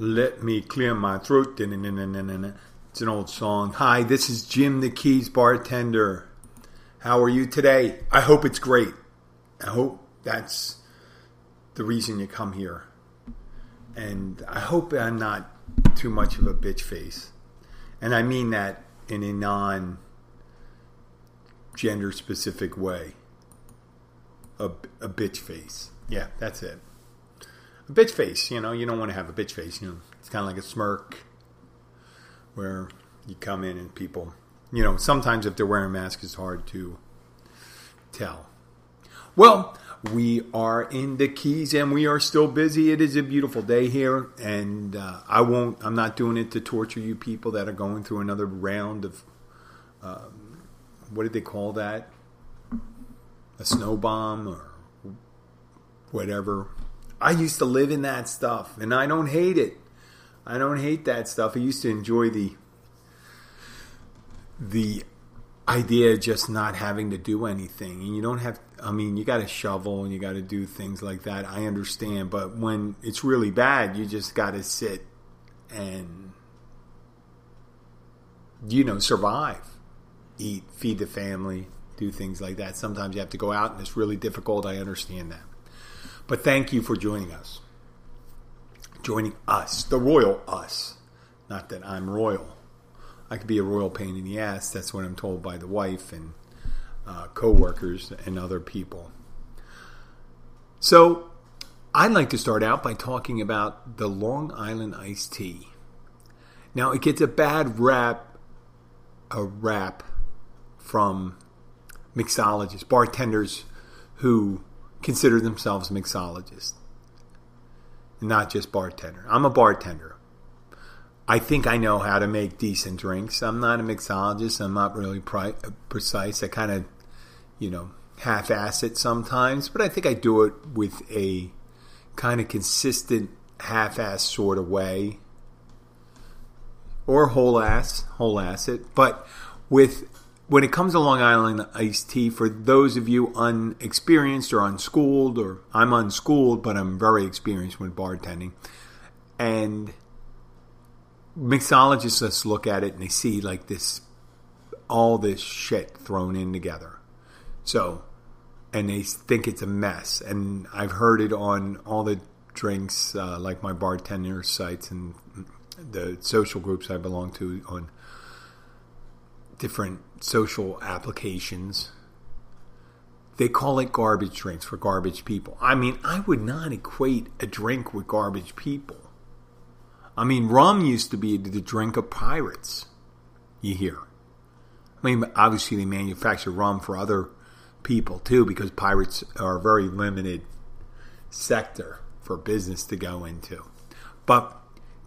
Let me clear my throat. It's an old song. Hi, this is Jim the Keys bartender. How are you today? I hope it's great. I hope that's the reason you come here. And I hope I'm not too much of a bitch face. And I mean that in a non gender specific way. A, a bitch face. Yeah, that's it a bitch face. You know, you don't want to have a bitch face. You know, it's kind of like a smirk where you come in and people, you know, sometimes if they're wearing masks, it's hard to tell. Well, we are in the Keys and we are still busy. It is a beautiful day here, and uh, I won't. I'm not doing it to torture you people that are going through another round of um, what did they call that? A snow bomb or whatever I used to live in that stuff, and I don't hate it. I don't hate that stuff. I used to enjoy the the idea of just not having to do anything. And you don't have I mean, you got to shovel and you got to do things like that. I understand, but when it's really bad, you just got to sit and you know, survive. Eat, feed the family, do things like that. Sometimes you have to go out and it's really difficult. I understand that. But thank you for joining us. Joining us, the royal us. Not that I'm royal. I could be a royal pain in the ass. That's what I'm told by the wife and uh, co-workers and other people. So, I'd like to start out by talking about the Long Island iced tea. Now, it gets a bad rap, a rap from mixologists, bartenders who consider themselves mixologists, not just bartender. I'm a bartender. I think I know how to make decent drinks. I'm not a mixologist. I'm not really precise. I kind of, you know, half-ass it sometimes, but I think I do it with a kind of consistent half-ass sort of way, or whole ass, whole ass it, but with when it comes to Long Island iced tea, for those of you unexperienced or unschooled, or I'm unschooled, but I'm very experienced with bartending, and mixologists look at it and they see like this, all this shit thrown in together. So, and they think it's a mess. And I've heard it on all the drinks, uh, like my bartender sites and the social groups I belong to on different social applications. They call it garbage drinks for garbage people. I mean, I would not equate a drink with garbage people. I mean, rum used to be the drink of pirates, you hear. I mean, obviously, they manufacture rum for other people too because pirates are a very limited sector for business to go into. But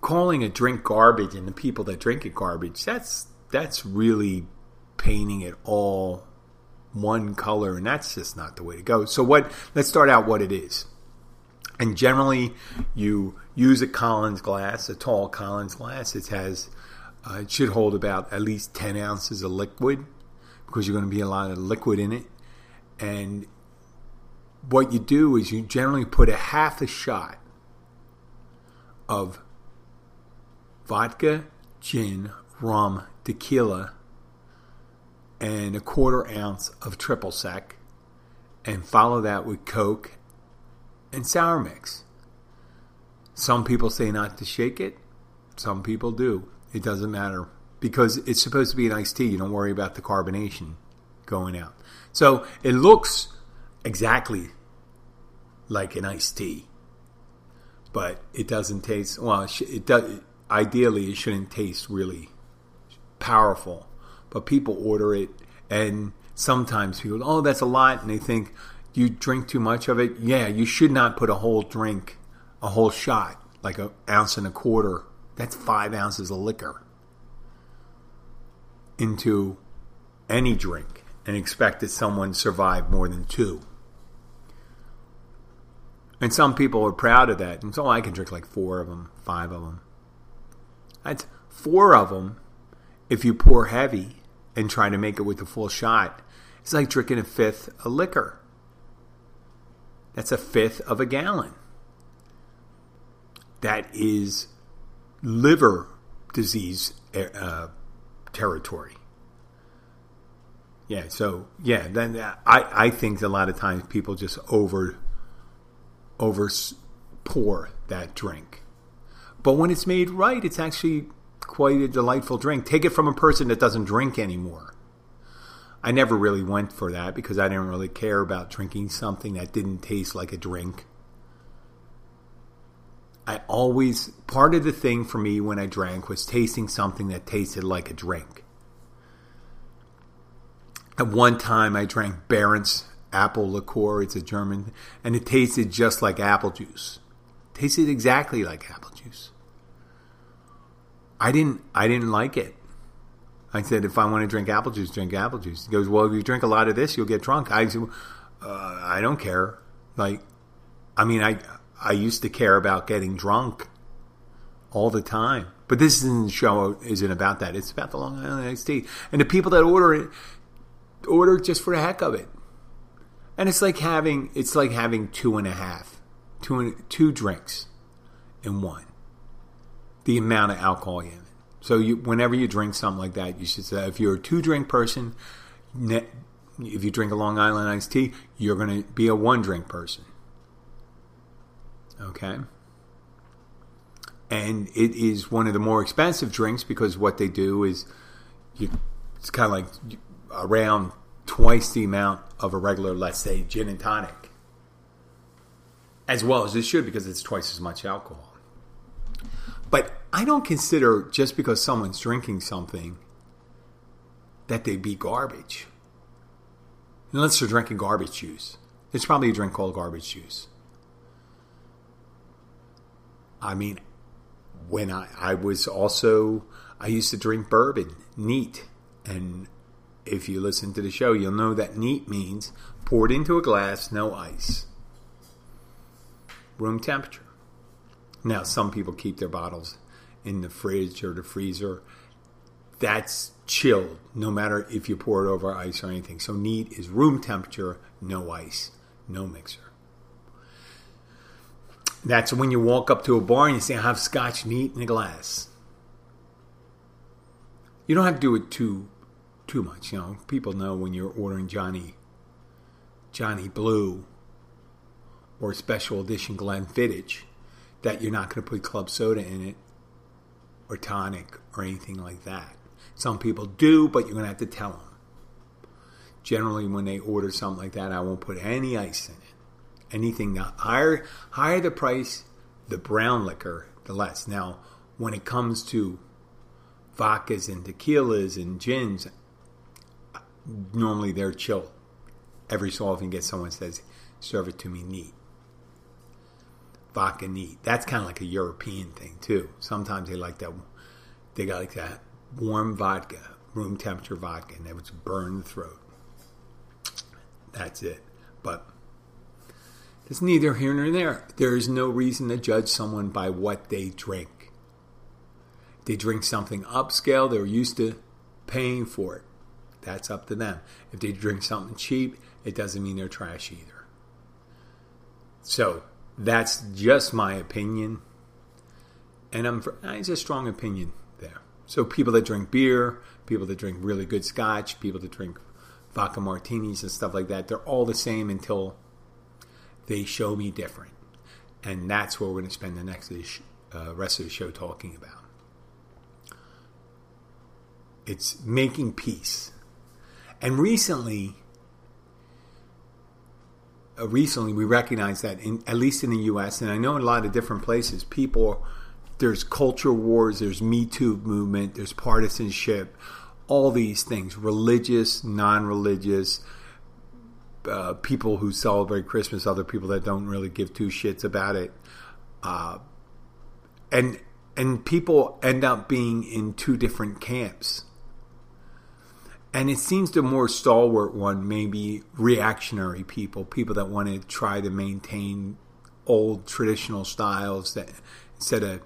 calling a drink garbage and the people that drink it garbage, that's that's really painting it all one color, and that's just not the way to go. So, what? Let's start out what it is. And generally, you use a Collins glass, a tall Collins glass. It has, uh, it should hold about at least ten ounces of liquid because you're going to be a lot of liquid in it. And what you do is you generally put a half a shot of vodka, gin, rum, tequila, and a quarter ounce of triple sec, and follow that with Coke and sour mix. Some people say not to shake it, some people do. It doesn't matter because it's supposed to be an iced tea. You don't worry about the carbonation going out. So it looks exactly like an iced tea, but it doesn't taste well. It does. Ideally, it shouldn't taste really powerful, but people order it, and sometimes people, oh, that's a lot, and they think you drink too much of it. Yeah, you should not put a whole drink, a whole shot, like an ounce and a quarter. That's five ounces of liquor into any drink and expect that someone survive more than two. And some people are proud of that. And so I can drink like four of them, five of them. That's four of them if you pour heavy and try to make it with a full shot, it's like drinking a fifth of liquor. That's a fifth of a gallon. That is liver disease uh, territory. Yeah, so yeah, then I, I think a lot of times people just over over pour that drink. But when it's made right, it's actually quite a delightful drink. Take it from a person that doesn't drink anymore. I never really went for that because I didn't really care about drinking something that didn't taste like a drink. I always, part of the thing for me when I drank was tasting something that tasted like a drink. At one time, I drank Berentzen apple liqueur. It's a German, and it tasted just like apple juice. It tasted exactly like apple juice. I didn't. I didn't like it. I said, if I want to drink apple juice, drink apple juice. He goes, well, if you drink a lot of this, you'll get drunk. I said, uh, I don't care. Like, I mean, I I used to care about getting drunk all the time. But this isn't show isn't about that. It's about the Long Island iced tea and the people that order it order just for the heck of it. And it's like having it's like having two and a half, two two drinks in one. The amount of alcohol in it. So you, whenever you drink something like that, you should say if you're a two drink person, if you drink a Long Island iced tea, you're going to be a one drink person. Okay. And it is one of the more expensive drinks because what they do is you, it's kind of like around twice the amount of a regular, let's say, gin and tonic. As well as it should because it's twice as much alcohol. But I don't consider just because someone's drinking something that they be garbage. Unless they're drinking garbage juice. It's probably a drink called garbage juice. I mean, when I, I was also, I used to drink bourbon, neat. And if you listen to the show, you'll know that neat means poured into a glass, no ice. Room temperature. Now, some people keep their bottles in the fridge or the freezer. That's chilled, no matter if you pour it over ice or anything. So, neat is room temperature, no ice, no mixer. That's when you walk up to a bar and you say, I have scotch neat in a glass. You don't have to do it too too much, you know. People know when you're ordering Johnny Johnny Blue or special edition Glenfiddich that you're not going to put club soda in it or tonic or anything like that. Some people do, but you're going to have to tell them. Generally, when they order something like that, I won't put any ice in it anything the higher higher the price, the brown liquor, the less. Now, when it comes to vodkas and tequilas and gins, normally they're chill. Every so often, get someone says, "Serve it to me neat." Vodka neat. That's kind of like a European thing too. Sometimes they like that. They got like that warm vodka, room temperature vodka, and that would burn the throat. That's it. But it's neither here nor there. There is no reason to judge someone by what they drink. They drink something upscale, they're used to paying for it. That's up to them. If they drink something cheap, it doesn't mean they're trash either. So that's just my opinion. And I'm it's a strong opinion there. So people that drink beer, people that drink really good scotch, people that drink vodka martinis and stuff like that, they're all the same until they show me different. And that's what we're going to spend the next uh, rest of the show talking about. It's making peace. And recently, recently we recognize that in, at least in the U.S. and I know in a lot of different places, people there's culture wars, there's Me Too movement, there's partisanship, all these things, religious, non-religious, uh, people who celebrate Christmas, other people that don't really give two shits about it, uh, and and people end up being in two different camps. And it seems the more stalwart one may be reactionary people, people that want to try to maintain old traditional styles that instead of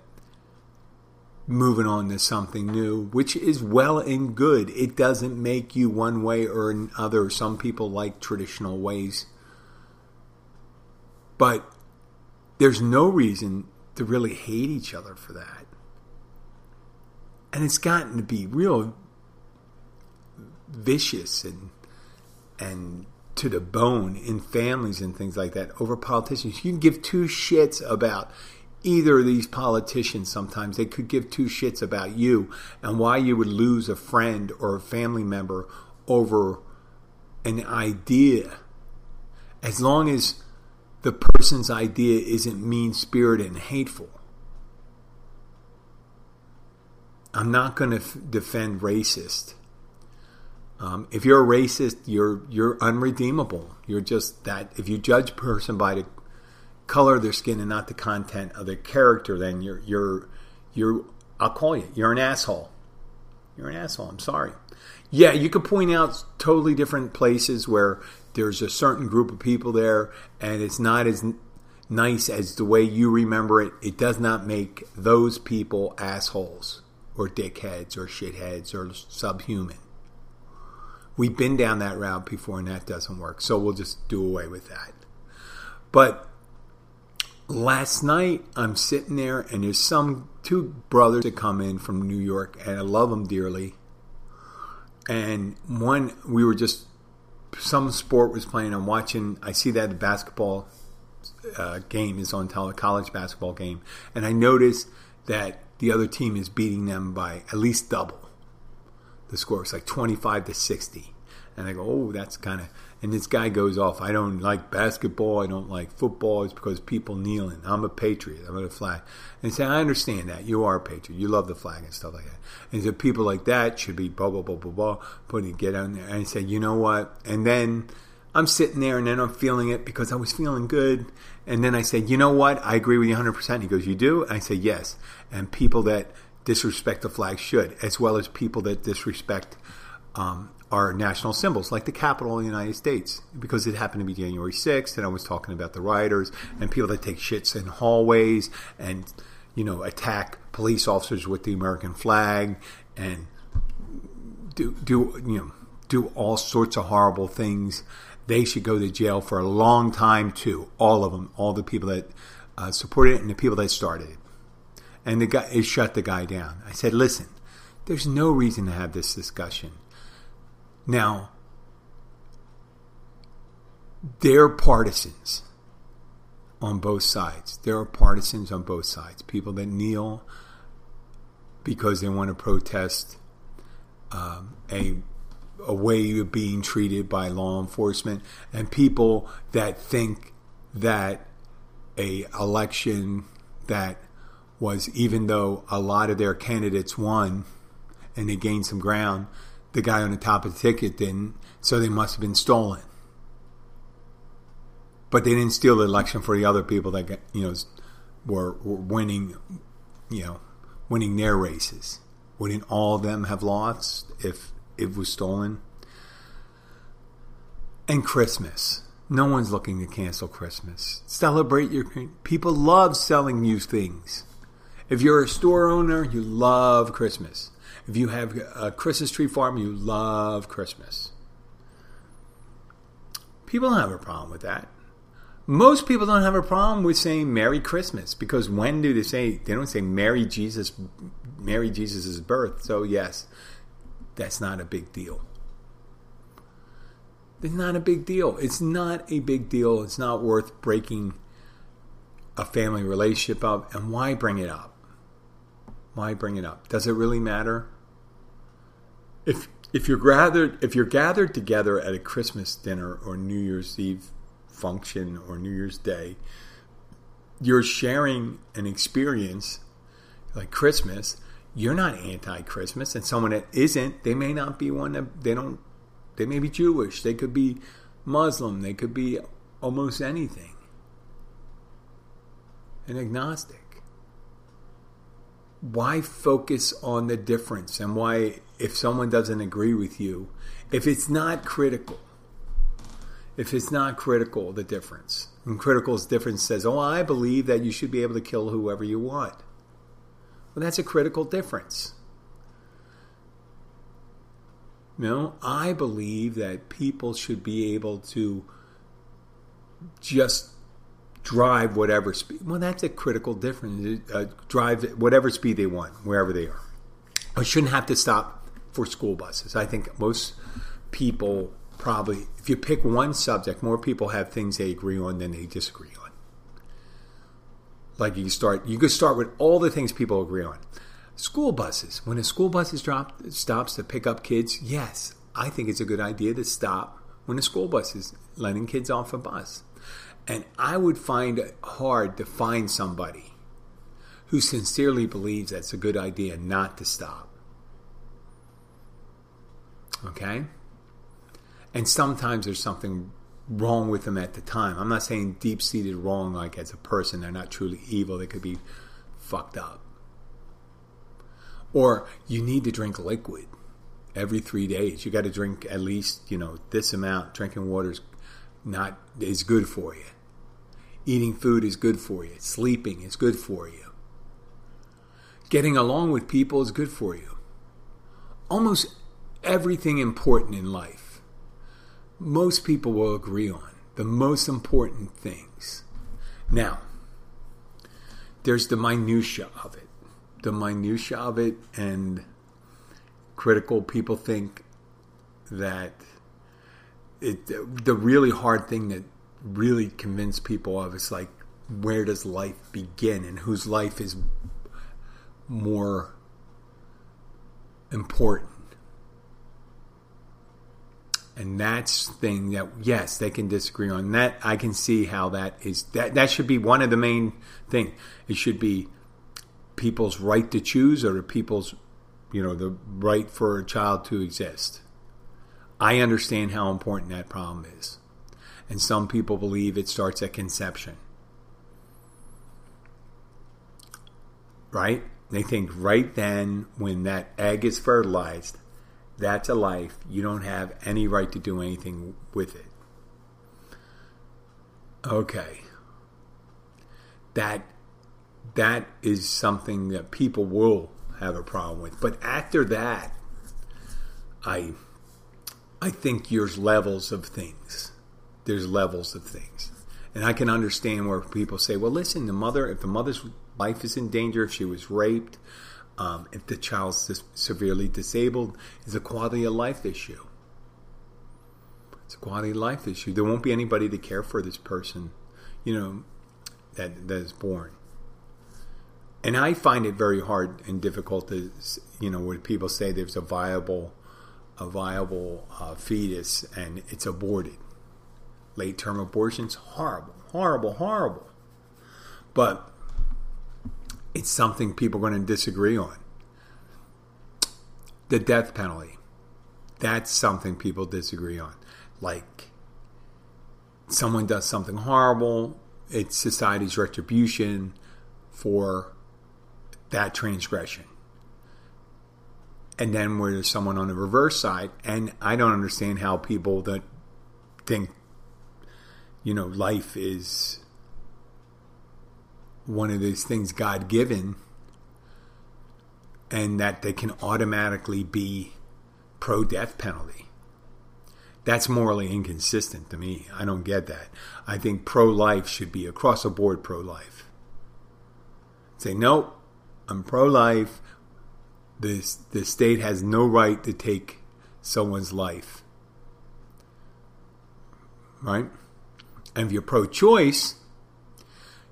moving on to something new, which is well and good. It doesn't make you one way or another. Some people like traditional ways. But there's no reason to really hate each other for that. and it's gotten to be real vicious and and to the bone in families and things like that over politicians. You can give two shits about either of these politicians sometimes. They could give two shits about you and why you would lose a friend or a family member over an idea. As long as the person's idea isn't mean spirited and hateful. I'm not going to f- defend racist. Um, if you're a racist, you're you're unredeemable. You're just that. If you judge a person by the color of their skin and not the content of their character, then you're you're you're. I'll call you. You're an asshole. You're an asshole. I'm sorry. Yeah, you could point out totally different places where there's a certain group of people there, and it's not as nice as the way you remember it. It does not make those people assholes or dickheads or shitheads or subhuman. We've been down that route before and that doesn't work. So we'll just do away with that. But last night I'm sitting there and there's some two brothers that come in from New York and I love them dearly. And one, we were just, some sport was playing. I'm watching, I see that the basketball uh, game is on tele, college basketball game. And I notice that the other team is beating them by at least double the score. It's like 25 to 60. And I go, oh, that's kind of. And this guy goes off. I don't like basketball. I don't like football. It's because people kneeling. I'm a patriot. I'm a flag. And said, I understand that. You are a patriot. You love the flag and stuff like that. And said, people like that should be blah, blah, blah, blah, blah. Putting get on there. And he said, you know what? And then I'm sitting there and then I'm feeling it because I was feeling good. And then I said, you know what? I agree with you 100%. He goes, you do? I said, yes. And people that disrespect the flag should, as well as people that disrespect um, our national symbols, like the Capitol of the United States, because it happened to be January 6th, and I was talking about the rioters and people that take shits in hallways and, you know, attack police officers with the American flag and do, do you know, do all sorts of horrible things. They should go to jail for a long time, too. All of them, all the people that uh, supported it and the people that started it and the guy it shut the guy down. I said, "Listen, there's no reason to have this discussion." Now, they're partisans on both sides. There are partisans on both sides. People that kneel because they want to protest um, a a way of being treated by law enforcement, and people that think that a election that was even though a lot of their candidates won and they gained some ground, the guy on the top of the ticket didn't, so they must have been stolen. But they didn't steal the election for the other people that you know were, were winning, you know, winning their races. Wouldn't all of them have lost if it was stolen? And Christmas. No one's looking to cancel Christmas. Celebrate your people love selling you things. If you're a store owner, you love Christmas. If you have a Christmas tree farm, you love Christmas. People don't have a problem with that. Most people don't have a problem with saying Merry Christmas because when do they say they don't say Merry Jesus Merry Jesus' birth. So yes, that's not a big deal. It's not a big deal. It's not a big deal. It's not worth breaking a family relationship up. And why bring it up? Why bring it up? Does it really matter? If if you're gathered if you're gathered together at a Christmas dinner or New Year's Eve function or New Year's Day, you're sharing an experience like Christmas. You're not anti-Christmas, and someone that isn't, they may not be one that they don't. They may be Jewish. They could be Muslim. They could be almost anything. An agnostic why focus on the difference and why if someone doesn't agree with you if it's not critical if it's not critical the difference. And critical's difference says oh i believe that you should be able to kill whoever you want. Well that's a critical difference. Know i believe that people should be able to just drive whatever speed. Well, that's a critical difference. Uh, drive whatever speed they want, wherever they are. I shouldn't have to stop for school buses. I think most people probably, if you pick one subject, more people have things they agree on than they disagree on. Like you start, you could start with all the things people agree on. School buses. When a school bus is dropped, stops to pick up kids, yes, I think it's a good idea to stop when a school bus is letting kids off a bus. And I would find it hard to find somebody who sincerely believes that's a good idea not to stop. Okay? And sometimes there's something wrong with them at the time. I'm not saying deep seated wrong like as a person, they're not truly evil, they could be fucked up. Or you need to drink liquid every three days. You got to drink at least, you know, this amount. Drinking water is not is good for you. Eating food is good for you. Sleeping is good for you. Getting along with people is good for you. Almost everything important in life, most people will agree on. The most important things. Now, there's the minutia of it the minutia of it and critical people think that it the really hard thing that really convince people of is like where does life begin and whose life is more important and that's thing that yes they can disagree on that i can see how that is that that should be one of the main thing it should be people's right to choose or people's, you know, the right for a child to exist. I understand how important that problem is. And some people believe it starts at conception. Right? They think right then, when that egg is fertilized, that's a life. You don't have any right to do anything with it. Okay. That that is something that people will have a problem with. But after that, I I think there's levels of things. There's levels of things. And I can understand where people say, well, listen, the mother, if the mother's life is in danger, if she was raped, um, if the child's severely disabled, it's a quality of life issue. It's a quality of life issue. There won't be anybody to care for this person, you know, that, that is born and I find it very hard and difficult to, you know, when people say there's a viable, a viable uh, fetus and it's aborted. Late term abortions, horrible, horrible, horrible. But it's something people are going to disagree on. The death penalty, that's something people disagree on. Like, someone does something horrible, it's society's retribution for that transgression. And then where there's someone on the reverse side, and I don't understand how people that think, you know, life is one of those things God given, and that they can automatically be pro death penalty. That's morally inconsistent to me. I don't get that. I think pro life should be across the board pro life. Say, nope, I'm pro life. The, the state has no right to take someone's life. Right? And if you're pro choice,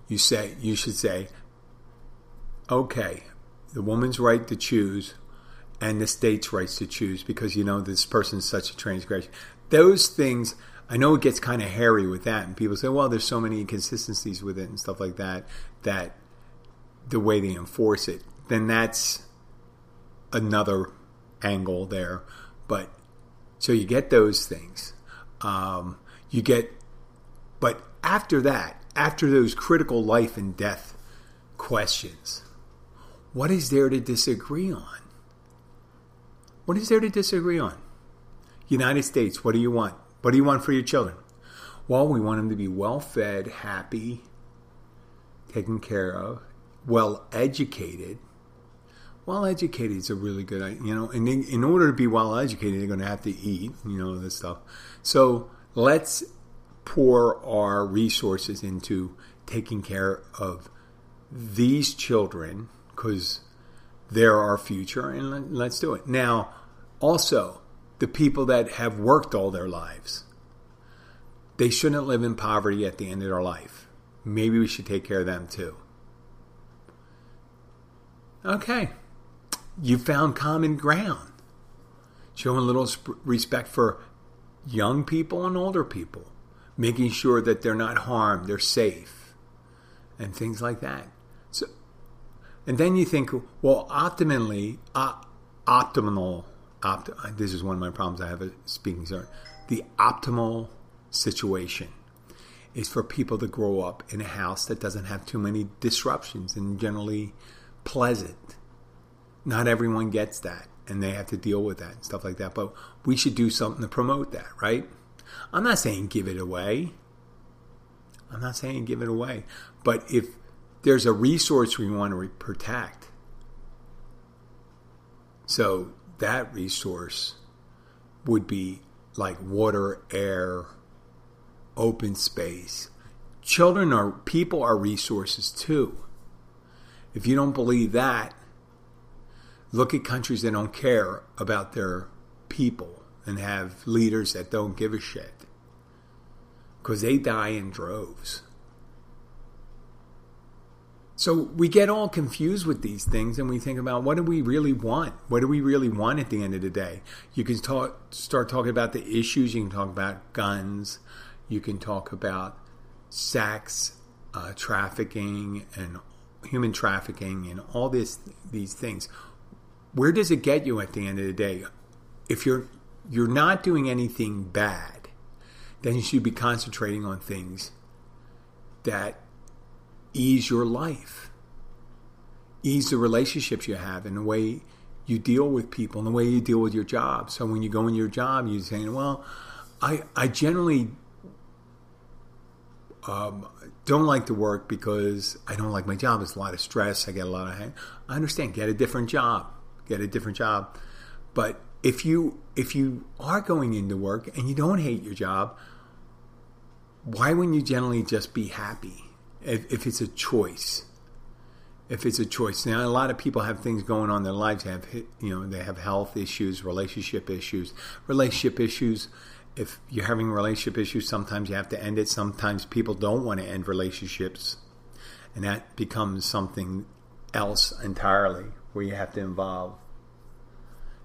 you say you should say, okay, the woman's right to choose and the state's rights to choose because you know this person's such a transgression. Those things I know it gets kind of hairy with that, and people say, well, there's so many inconsistencies with it and stuff like that that the way they enforce it, then that's another angle there. But so you get those things. Um, you get, but after that, after those critical life and death questions, what is there to disagree on? What is there to disagree on? United States, what do you want? What do you want for your children? Well, we want them to be well fed, happy, taken care of, well educated. Well educated is a really good, you know, and in, in order to be well educated, they're going to have to eat, you know, this stuff. So let's pour our resources into taking care of these children because they're our future, and let's do it. Now, also, the people that have worked all their lives, they shouldn't live in poverty at the end of their life. Maybe we should take care of them too. Okay, you found common ground. Showing a little respect for young people and older people, making sure that they're not harmed, they're safe, and things like that. So, and then you think, well, optimally, uh, optimal. Opt- this is one of my problems. I have a speaking sorry. The optimal situation is for people to grow up in a house that doesn't have too many disruptions and generally pleasant. Not everyone gets that and they have to deal with that and stuff like that. But we should do something to promote that, right? I'm not saying give it away. I'm not saying give it away. But if there's a resource we want to protect, so that resource would be like water, air, open space. Children are people are resources too. If you don't believe that, look at countries that don't care about their people and have leaders that don't give a shit because they die in droves. So we get all confused with these things and we think about what do we really want? What do we really want at the end of the day? You can talk, start talking about the issues, you can talk about guns, you can talk about sex, uh, trafficking, and human trafficking, and all this these things where does it get you at the end of the day? If you're you're not doing anything bad, then you should be concentrating on things that ease your life, ease the relationships you have, and the way you deal with people, and the way you deal with your job. So when you go in your job, you're saying, "Well, I I generally." Um, don't like to work because I don't like my job. It's a lot of stress. I get a lot of. I understand. Get a different job get a different job. But if you if you are going into work and you don't hate your job, why wouldn't you generally just be happy if, if it's a choice? If it's a choice. Now, a lot of people have things going on in their lives. They have, you know, they have health issues, relationship issues, relationship issues. If you're having relationship issues, sometimes you have to end it. Sometimes people don't want to end relationships, and that becomes something else entirely where you have to involve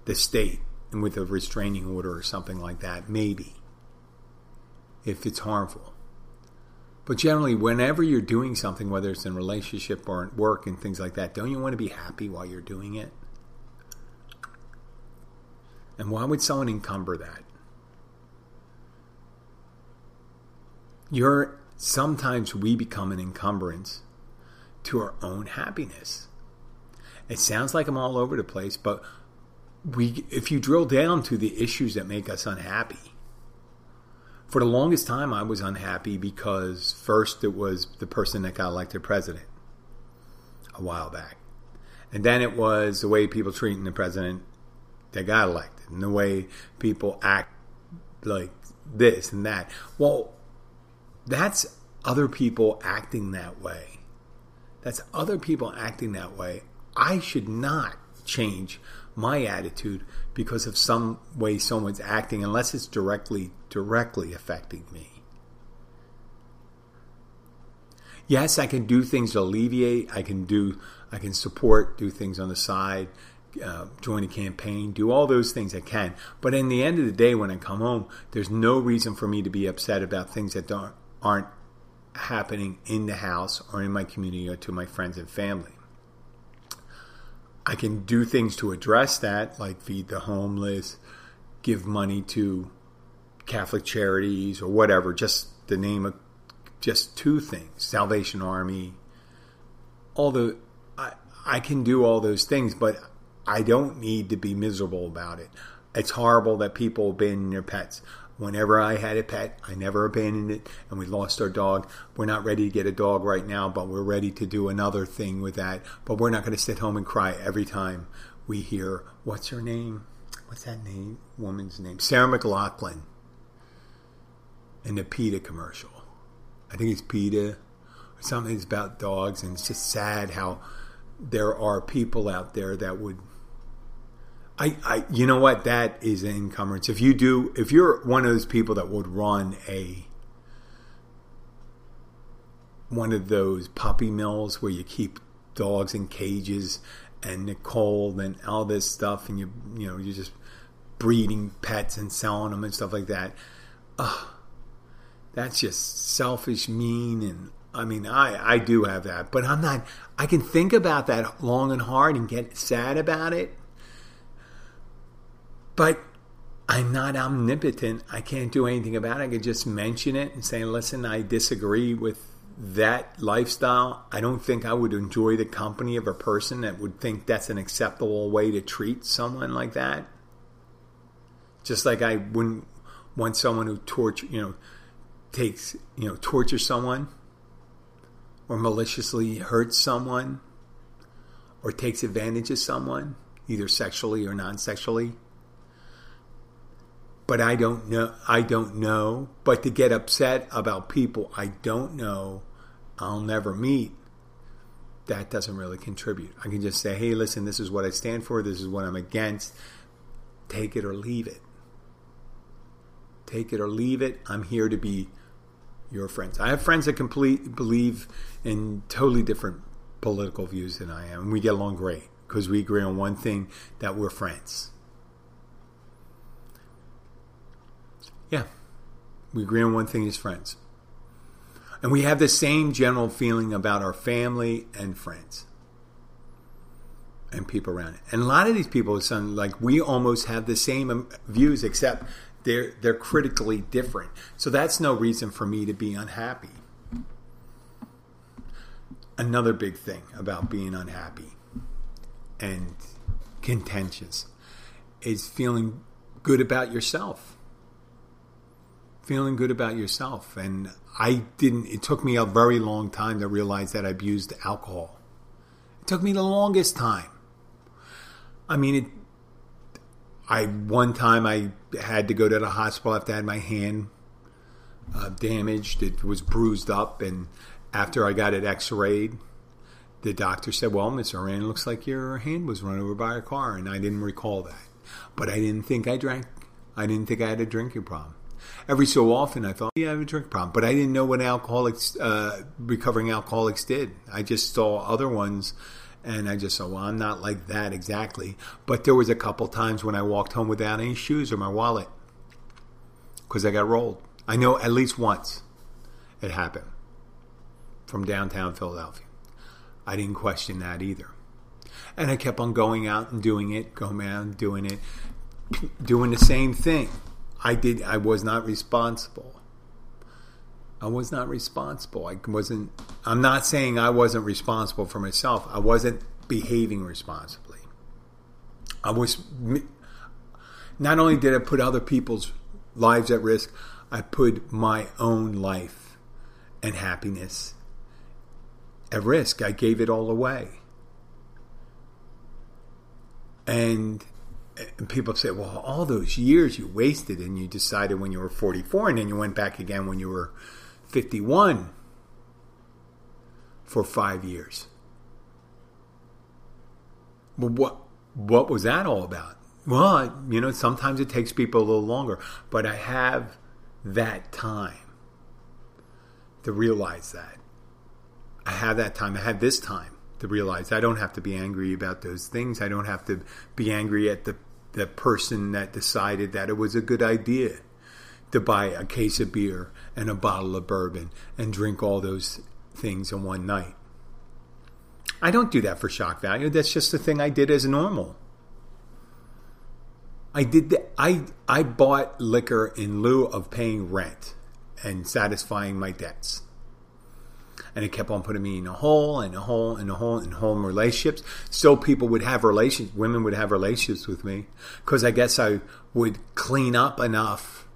the state with a restraining order or something like that, maybe, if it's harmful. But generally, whenever you're doing something, whether it's in relationship or at work and things like that, don't you want to be happy while you're doing it? And why would someone encumber that? You're sometimes we become an encumbrance to our own happiness. It sounds like I'm all over the place, but we if you drill down to the issues that make us unhappy. For the longest time I was unhappy because first it was the person that got elected president a while back. And then it was the way people treating the president that got elected and the way people act like this and that. Well, that's other people acting that way. That's other people acting that way. I should not change my attitude because of some way someone's acting unless it's directly directly affecting me. Yes, I can do things to alleviate. I can do I can support, do things on the side, uh, join a campaign, do all those things I can. But in the end of the day, when I come home, there's no reason for me to be upset about things that aren't happening in the house or in my community or to my friends and family. I can do things to address that, like feed the homeless, give money to Catholic charities or whatever, just the name of just two things Salvation Army. All the, I, I can do all those things, but I don't need to be miserable about it. It's horrible that people abandon their pets. Whenever I had a pet, I never abandoned it, and we lost our dog. We're not ready to get a dog right now, but we're ready to do another thing with that. But we're not going to sit home and cry every time we hear, what's her name? What's that name? Woman's name? Sarah McLachlan in the PETA commercial. I think it's PETA or something. It's about dogs, and it's just sad how there are people out there that would I, I you know what? That is an encumbrance. If you do if you're one of those people that would run a one of those puppy mills where you keep dogs in cages and Nicole and all this stuff and you you know you're just breeding pets and selling them and stuff like that. Ugh, that's just selfish mean and I mean, I, I do have that, but I'm not, I can think about that long and hard and get sad about it. But I'm not omnipotent. I can't do anything about it. I can just mention it and say, listen, I disagree with that lifestyle. I don't think I would enjoy the company of a person that would think that's an acceptable way to treat someone like that. Just like I wouldn't want someone who torture, you know, takes, you know, torture someone or maliciously hurts someone or takes advantage of someone, either sexually or non-sexually. But I don't know. I don't know. But to get upset about people I don't know, I'll never meet. That doesn't really contribute. I can just say, "Hey, listen, this is what I stand for. This is what I'm against. Take it or leave it. Take it or leave it. I'm here to be your friends. I have friends that complete believe in totally different political views than I am, and we get along great because we agree on one thing that we're friends. Yeah, we agree on one thing as friends. And we have the same general feeling about our family and friends and people around it. And a lot of these people, son, like we almost have the same um, views, except they're they're critically different. So that's no reason for me to be unhappy. Another big thing about being unhappy and contentious is feeling good about yourself. Feeling good about yourself. And I didn't, it took me a very long time to realize that I abused alcohol. It took me the longest time. I mean, it, I one time I had to go to the hospital after I had my hand uh, damaged. It was bruised up, and after I got it X-rayed, the doctor said, "Well, Miss Horan, looks like your hand was run over by a car," and I didn't recall that. But I didn't think I drank. I didn't think I had a drinking problem. Every so often, I thought, "Yeah, I have a drink problem," but I didn't know what alcoholics, uh, recovering alcoholics, did. I just saw other ones and I just said, well, I'm not like that exactly. But there was a couple times when I walked home without any shoes or my wallet because I got rolled. I know at least once it happened from downtown Philadelphia. I didn't question that either. And I kept on going out and doing it, going out and doing it, doing the same thing. I did. I was not responsible. I was not responsible. I wasn't. I'm not saying I wasn't responsible for myself. I wasn't behaving responsibly. I was. Not only did I put other people's lives at risk, I put my own life and happiness at risk. I gave it all away. And and people say, well, all those years you wasted and you decided when you were 44 and then you went back again when you were 51 for five years. Well, what what was that all about? Well, you know, sometimes it takes people a little longer, but I have that time to realize that. I have that time. I have this time to realize I don't have to be angry about those things. I don't have to be angry at the the person that decided that it was a good idea to buy a case of beer and a bottle of bourbon and drink all those things in one night. I don't do that for shock value. That's just the thing I did as normal. I did the, I I bought liquor in lieu of paying rent and satisfying my debts. And it kept on putting me in a hole and a hole and a hole and hole in relationships. So people would have relations, women would have relationships with me because I guess I would clean up enough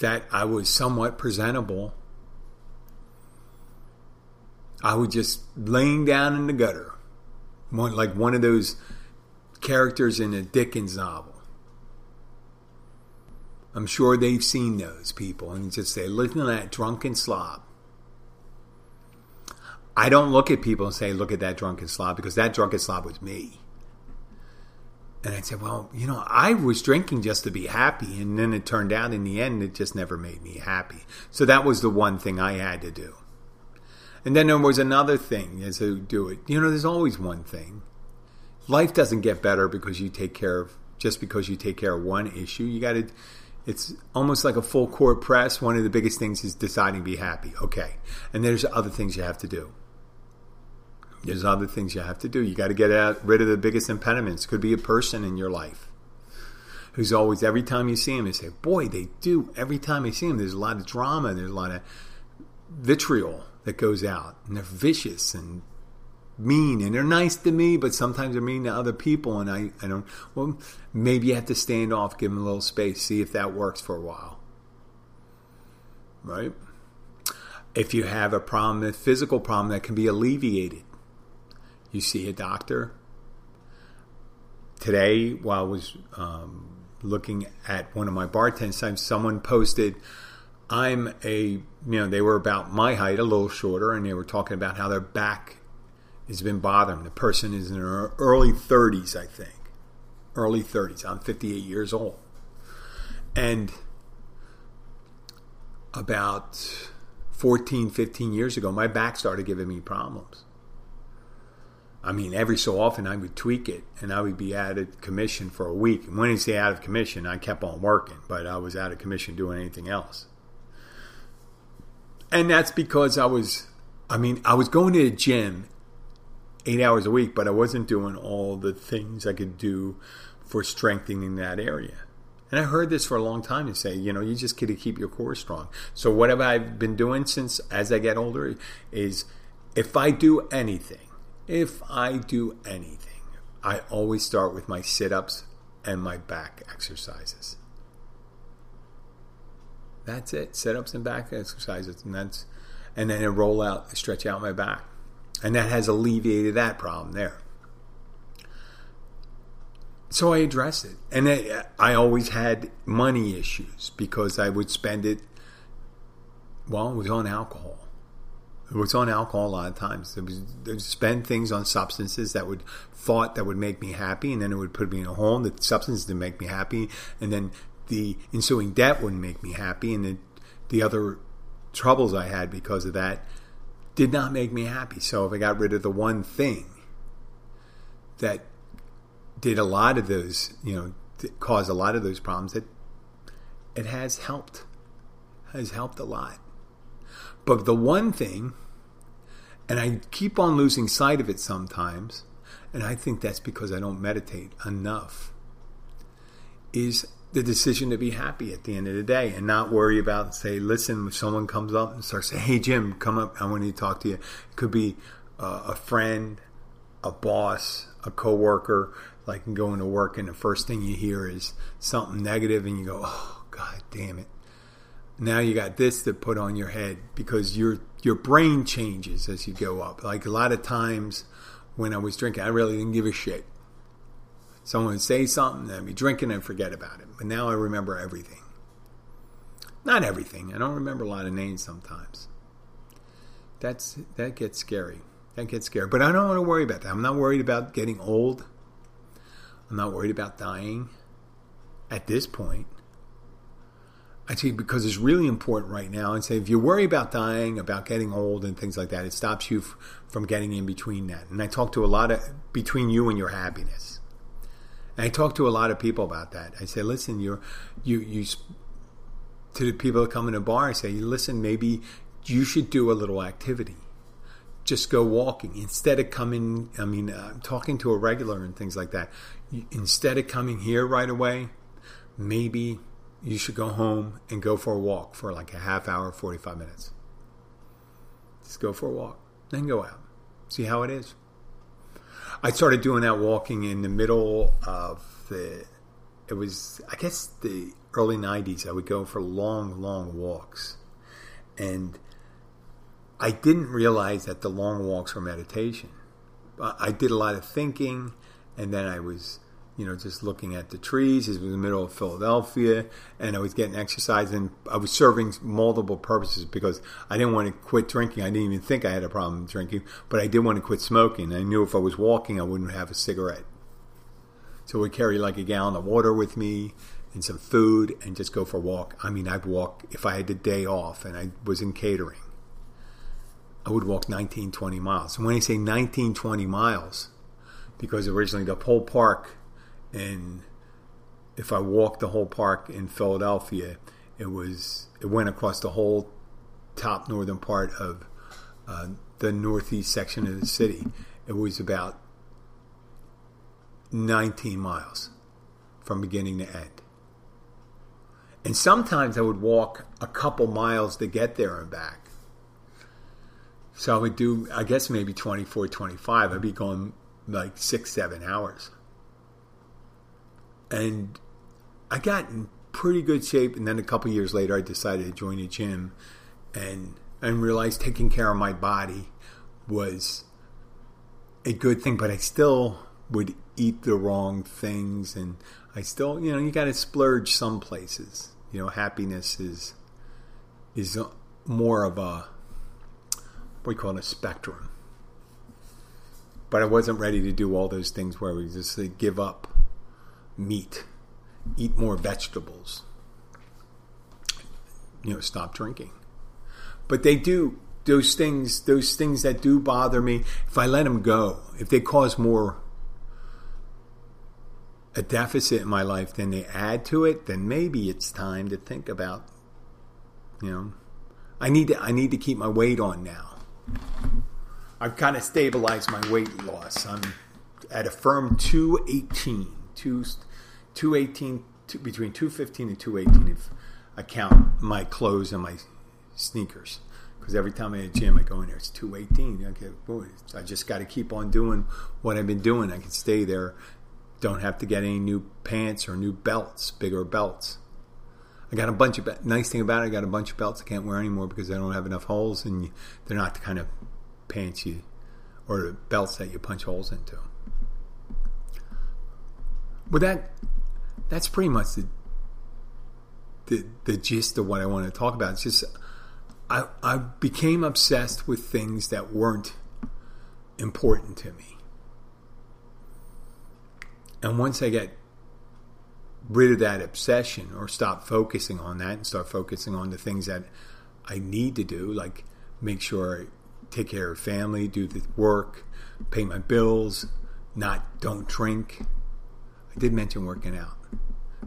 that I was somewhat presentable, I was just laying down in the gutter, one, like one of those characters in a Dickens novel. I'm sure they've seen those people and just say, listen to that drunken slob. I don't look at people and say, look at that drunken slob, because that drunken slob was me. And I'd say, well, you know, I was drinking just to be happy. And then it turned out in the end, it just never made me happy. So that was the one thing I had to do. And then there was another thing as to do it. You know, there's always one thing. Life doesn't get better because you take care of, just because you take care of one issue. You got to, it's almost like a full court press. One of the biggest things is deciding to be happy. Okay. And there's other things you have to do. There's other things you have to do. You got to get out, rid of the biggest impediments. Could be a person in your life who's always, every time you see him, you say, boy, they do. Every time I see him, there's a lot of drama. There's a lot of vitriol that goes out. And they're vicious and mean. And they're nice to me, but sometimes they're mean to other people. And I, I don't, well, maybe you have to stand off, give them a little space, see if that works for a while. Right? If you have a problem, a physical problem that can be alleviated, you see a doctor. Today, while I was um, looking at one of my bartend times, someone posted, I'm a, you know, they were about my height, a little shorter, and they were talking about how their back has been bothering. The person is in their early 30s, I think. Early 30s. I'm 58 years old. And about 14, 15 years ago, my back started giving me problems. I mean, every so often I would tweak it and I would be out of commission for a week. And when I say out of commission, I kept on working, but I was out of commission doing anything else. And that's because I was, I mean, I was going to the gym eight hours a week, but I wasn't doing all the things I could do for strengthening that area. And I heard this for a long time to say, you know, you just got to keep your core strong. So what have I been doing since as I get older is if I do anything, if I do anything, I always start with my sit ups and my back exercises. That's it. Sit ups and back exercises. And that's and then I roll out, stretch out my back. And that has alleviated that problem there. So I addressed it. And I, I always had money issues because I would spend it, well, it was on alcohol It was on alcohol a lot of times. It was spend things on substances that would thought that would make me happy, and then it would put me in a hole. The substance didn't make me happy, and then the ensuing debt wouldn't make me happy, and the, the other troubles I had because of that did not make me happy. So if I got rid of the one thing that did a lot of those, you know, caused a lot of those problems, it it has helped, has helped a lot. But the one thing, and I keep on losing sight of it sometimes, and I think that's because I don't meditate enough, is the decision to be happy at the end of the day and not worry about, say, listen, if someone comes up and starts saying, hey, Jim, come up, I want to talk to you. It could be uh, a friend, a boss, a coworker, like going to work, and the first thing you hear is something negative, and you go, oh, God damn it now you got this to put on your head because your your brain changes as you go up. Like a lot of times when I was drinking, I really didn't give a shit. Someone would say something, I'd be drinking and forget about it. But now I remember everything. Not everything. I don't remember a lot of names sometimes. That's that gets scary. That gets scary. But I don't want to worry about that. I'm not worried about getting old. I'm not worried about dying at this point. I think because it's really important right now. And say if you worry about dying, about getting old, and things like that, it stops you f- from getting in between that. And I talk to a lot of between you and your happiness. And I talk to a lot of people about that. I say, listen, you're you you to the people that come in a bar. I say, listen, maybe you should do a little activity. Just go walking instead of coming. I mean, uh, talking to a regular and things like that. Instead of coming here right away, maybe you should go home and go for a walk for like a half hour, 45 minutes. Just go for a walk, then go out. See how it is. I started doing that walking in the middle of the, it was, I guess, the early 90s. I would go for long, long walks. And I didn't realize that the long walks were meditation. I did a lot of thinking, and then I was you know, just looking at the trees. It was in the middle of Philadelphia, and I was getting exercise, and I was serving multiple purposes because I didn't want to quit drinking. I didn't even think I had a problem drinking, but I did want to quit smoking. I knew if I was walking, I wouldn't have a cigarette. So would carry like a gallon of water with me and some food and just go for a walk. I mean, I'd walk if I had the day off and I was in catering. I would walk 19, 20 miles. And when I say 19, 20 miles, because originally the whole park and if I walked the whole park in Philadelphia, it was it went across the whole top northern part of uh, the northeast section of the city. It was about 19 miles from beginning to end. And sometimes I would walk a couple miles to get there and back. So I would do, I guess maybe 24, 25. I'd be going like six, seven hours and I got in pretty good shape. And then a couple years later, I decided to join a gym, and and realized taking care of my body was a good thing. But I still would eat the wrong things, and I still, you know, you got to splurge some places. You know, happiness is is more of a what we call it a spectrum. But I wasn't ready to do all those things where we just give up meat, eat more vegetables, you know, stop drinking. But they do those things, those things that do bother me. If I let them go, if they cause more a deficit in my life than they add to it, then maybe it's time to think about, you know, I need to I need to keep my weight on now. I've kind of stabilized my weight loss. I'm at a firm 218, two, 218 between 215 and 218 if I count my clothes and my sneakers. Because every time I at gym I go in there it's 218 okay boy, I just got to keep on doing what I've been doing. I can stay there don't have to get any new pants or new belts bigger belts. I got a bunch of nice thing about it I got a bunch of belts I can't wear anymore because I don't have enough holes and they're not the kind of pants you or belts that you punch holes into. But that that's pretty much the, the the gist of what I want to talk about. It's just I I became obsessed with things that weren't important to me. And once I get rid of that obsession or stop focusing on that and start focusing on the things that I need to do, like make sure I take care of family, do the work, pay my bills, not don't drink. I did mention working out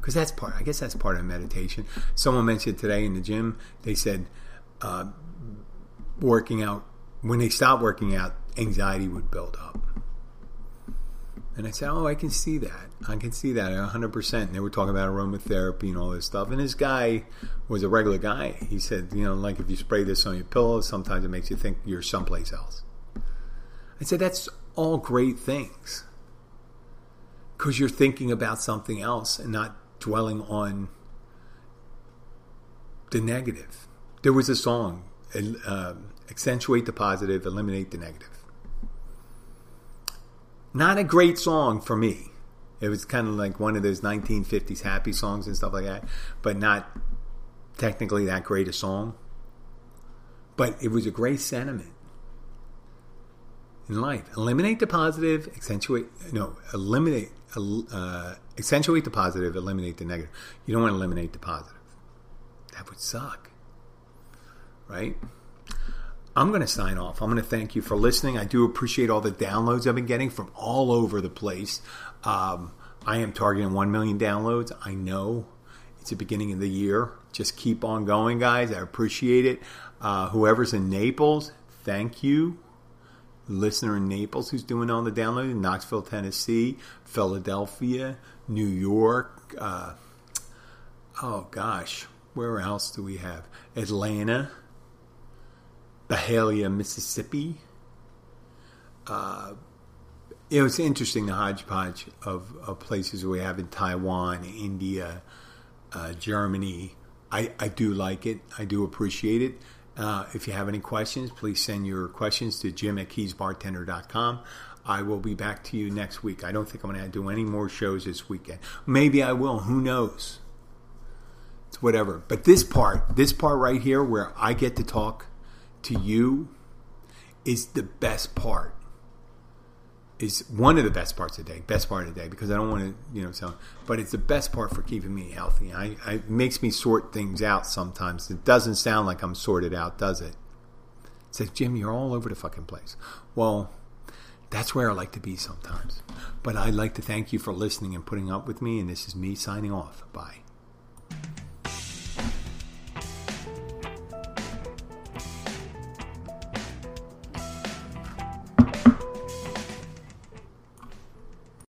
because that's part. I guess that's part of meditation. Someone mentioned today in the gym. They said uh, working out when they stopped working out, anxiety would build up. And I said, "Oh, I can see that. I can see that 100." percent And they were talking about aromatherapy and all this stuff. And this guy was a regular guy. He said, "You know, like if you spray this on your pillow, sometimes it makes you think you're someplace else." I said, "That's all great things." Because you're thinking about something else and not dwelling on the negative. There was a song, uh, accentuate the positive, eliminate the negative. Not a great song for me. It was kind of like one of those 1950s happy songs and stuff like that, but not technically that great a song. But it was a great sentiment in life. Eliminate the positive, accentuate, no, eliminate, uh, accentuate the positive, eliminate the negative. You don't want to eliminate the positive. That would suck. Right? I'm going to sign off. I'm going to thank you for listening. I do appreciate all the downloads I've been getting from all over the place. Um, I am targeting 1 million downloads. I know it's the beginning of the year. Just keep on going, guys. I appreciate it. Uh, whoever's in Naples, thank you listener in Naples who's doing all the downloading, Knoxville, Tennessee, Philadelphia, New York. Uh, oh gosh, where else do we have? Atlanta, Byhalia, Mississippi. Uh, it was interesting the hodgepodge of, of places we have in Taiwan, India, uh, Germany. I, I do like it. I do appreciate it. Uh, if you have any questions, please send your questions to jim at keysbartender.com. I will be back to you next week. I don't think I'm going to do any more shows this weekend. Maybe I will. Who knows? It's whatever. But this part, this part right here where I get to talk to you is the best part. Is one of the best parts of the day, best part of the day, because I don't want to, you know, sound, but it's the best part for keeping me healthy. I, I it makes me sort things out sometimes. It doesn't sound like I'm sorted out, does it? It says, Jim, you're all over the fucking place. Well, that's where I like to be sometimes. But I'd like to thank you for listening and putting up with me, and this is me signing off. Bye.